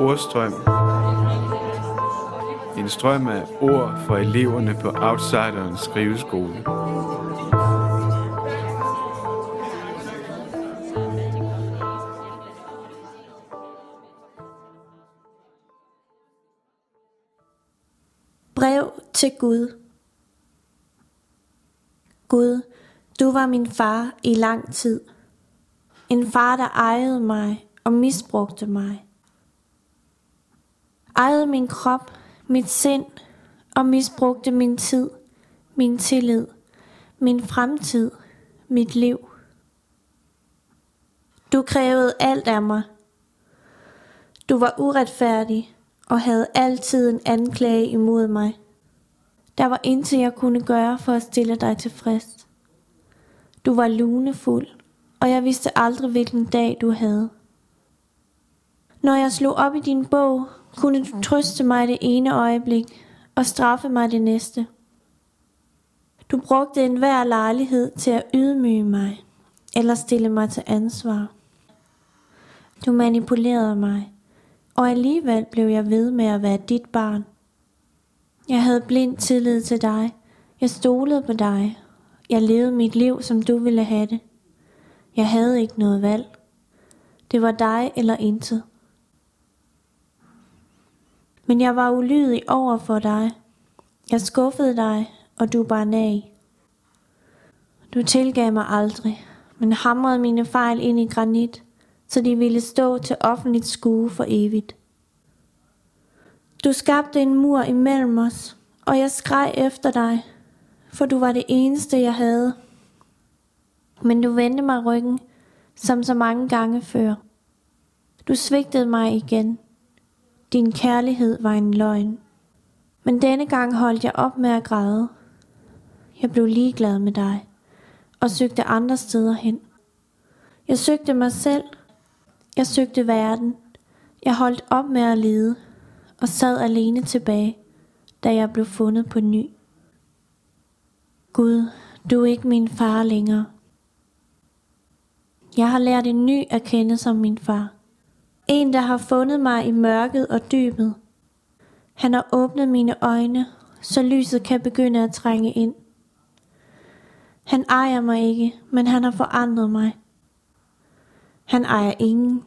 Ordstrøm. En strøm af ord for eleverne på Outsiderens skriveskole. Brev til Gud. Gud, du var min far i lang tid – en far, der ejede mig og misbrugte mig. Ejede min krop, mit sind og misbrugte min tid, min tillid, min fremtid, mit liv. Du krævede alt af mig. Du var uretfærdig og havde altid en anklage imod mig. Der var intet jeg kunne gøre for at stille dig tilfreds. Du var lunefuld, og jeg vidste aldrig hvilken dag du havde. Når jeg slog op i din bog, kunne du trøste mig det ene øjeblik og straffe mig det næste. Du brugte enhver lejlighed til at ydmyge mig eller stille mig til ansvar. Du manipulerede mig, og alligevel blev jeg ved med at være dit barn. Jeg havde blind tillid til dig. Jeg stolede på dig. Jeg levede mit liv, som du ville have det. Jeg havde ikke noget valg. Det var dig eller intet. Men jeg var ulydig over for dig. Jeg skuffede dig, og du bare nag. Du tilgav mig aldrig, men hamrede mine fejl ind i granit, så de ville stå til offentligt skue for evigt. Du skabte en mur imellem os, og jeg skreg efter dig, for du var det eneste, jeg havde. Men du vendte mig ryggen, som så mange gange før. Du svigtede mig igen. Din kærlighed var en løgn. Men denne gang holdt jeg op med at græde. Jeg blev ligeglad med dig, og søgte andre steder hen. Jeg søgte mig selv. Jeg søgte verden. Jeg holdt op med at lede og sad alene tilbage, da jeg blev fundet på ny. Gud, du er ikke min far længere. Jeg har lært en ny at kende som min far. En, der har fundet mig i mørket og dybet. Han har åbnet mine øjne, så lyset kan begynde at trænge ind. Han ejer mig ikke, men han har forandret mig. Han ejer ingen,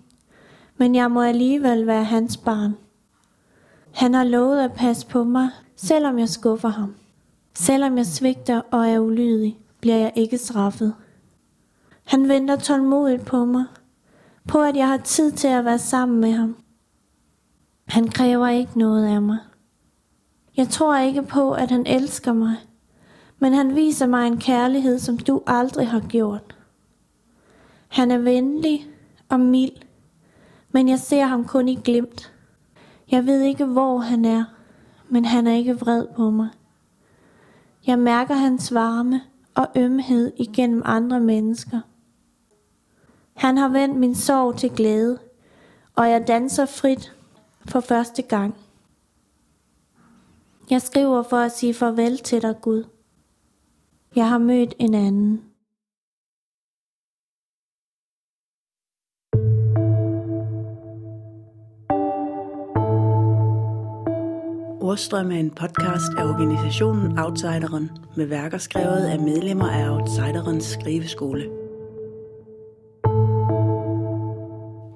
men jeg må alligevel være hans barn. Han har lovet at passe på mig, selvom jeg skuffer ham. Selvom jeg svigter og er ulydig, bliver jeg ikke straffet. Han venter tålmodigt på mig, på at jeg har tid til at være sammen med ham. Han kræver ikke noget af mig. Jeg tror ikke på, at han elsker mig, men han viser mig en kærlighed, som du aldrig har gjort. Han er venlig og mild, men jeg ser ham kun i glimt. Jeg ved ikke, hvor han er, men han er ikke vred på mig. Jeg mærker hans varme og ømhed igennem andre mennesker. Han har vendt min sorg til glæde, og jeg danser frit for første gang. Jeg skriver for at sige farvel til dig, Gud. Jeg har mødt en anden. Ordstrøm er en podcast af organisationen Outsideren med værker skrevet af medlemmer af Outsiderens skriveskole.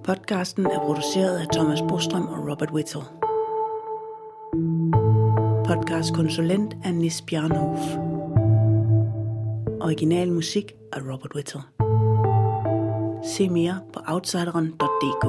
Podcasten er produceret af Thomas Bostrøm og Robert Whittle. Podcastkonsulent er Nis Bjarnhof. Original musik af Robert Whittle. Se mere på outsideren.dk.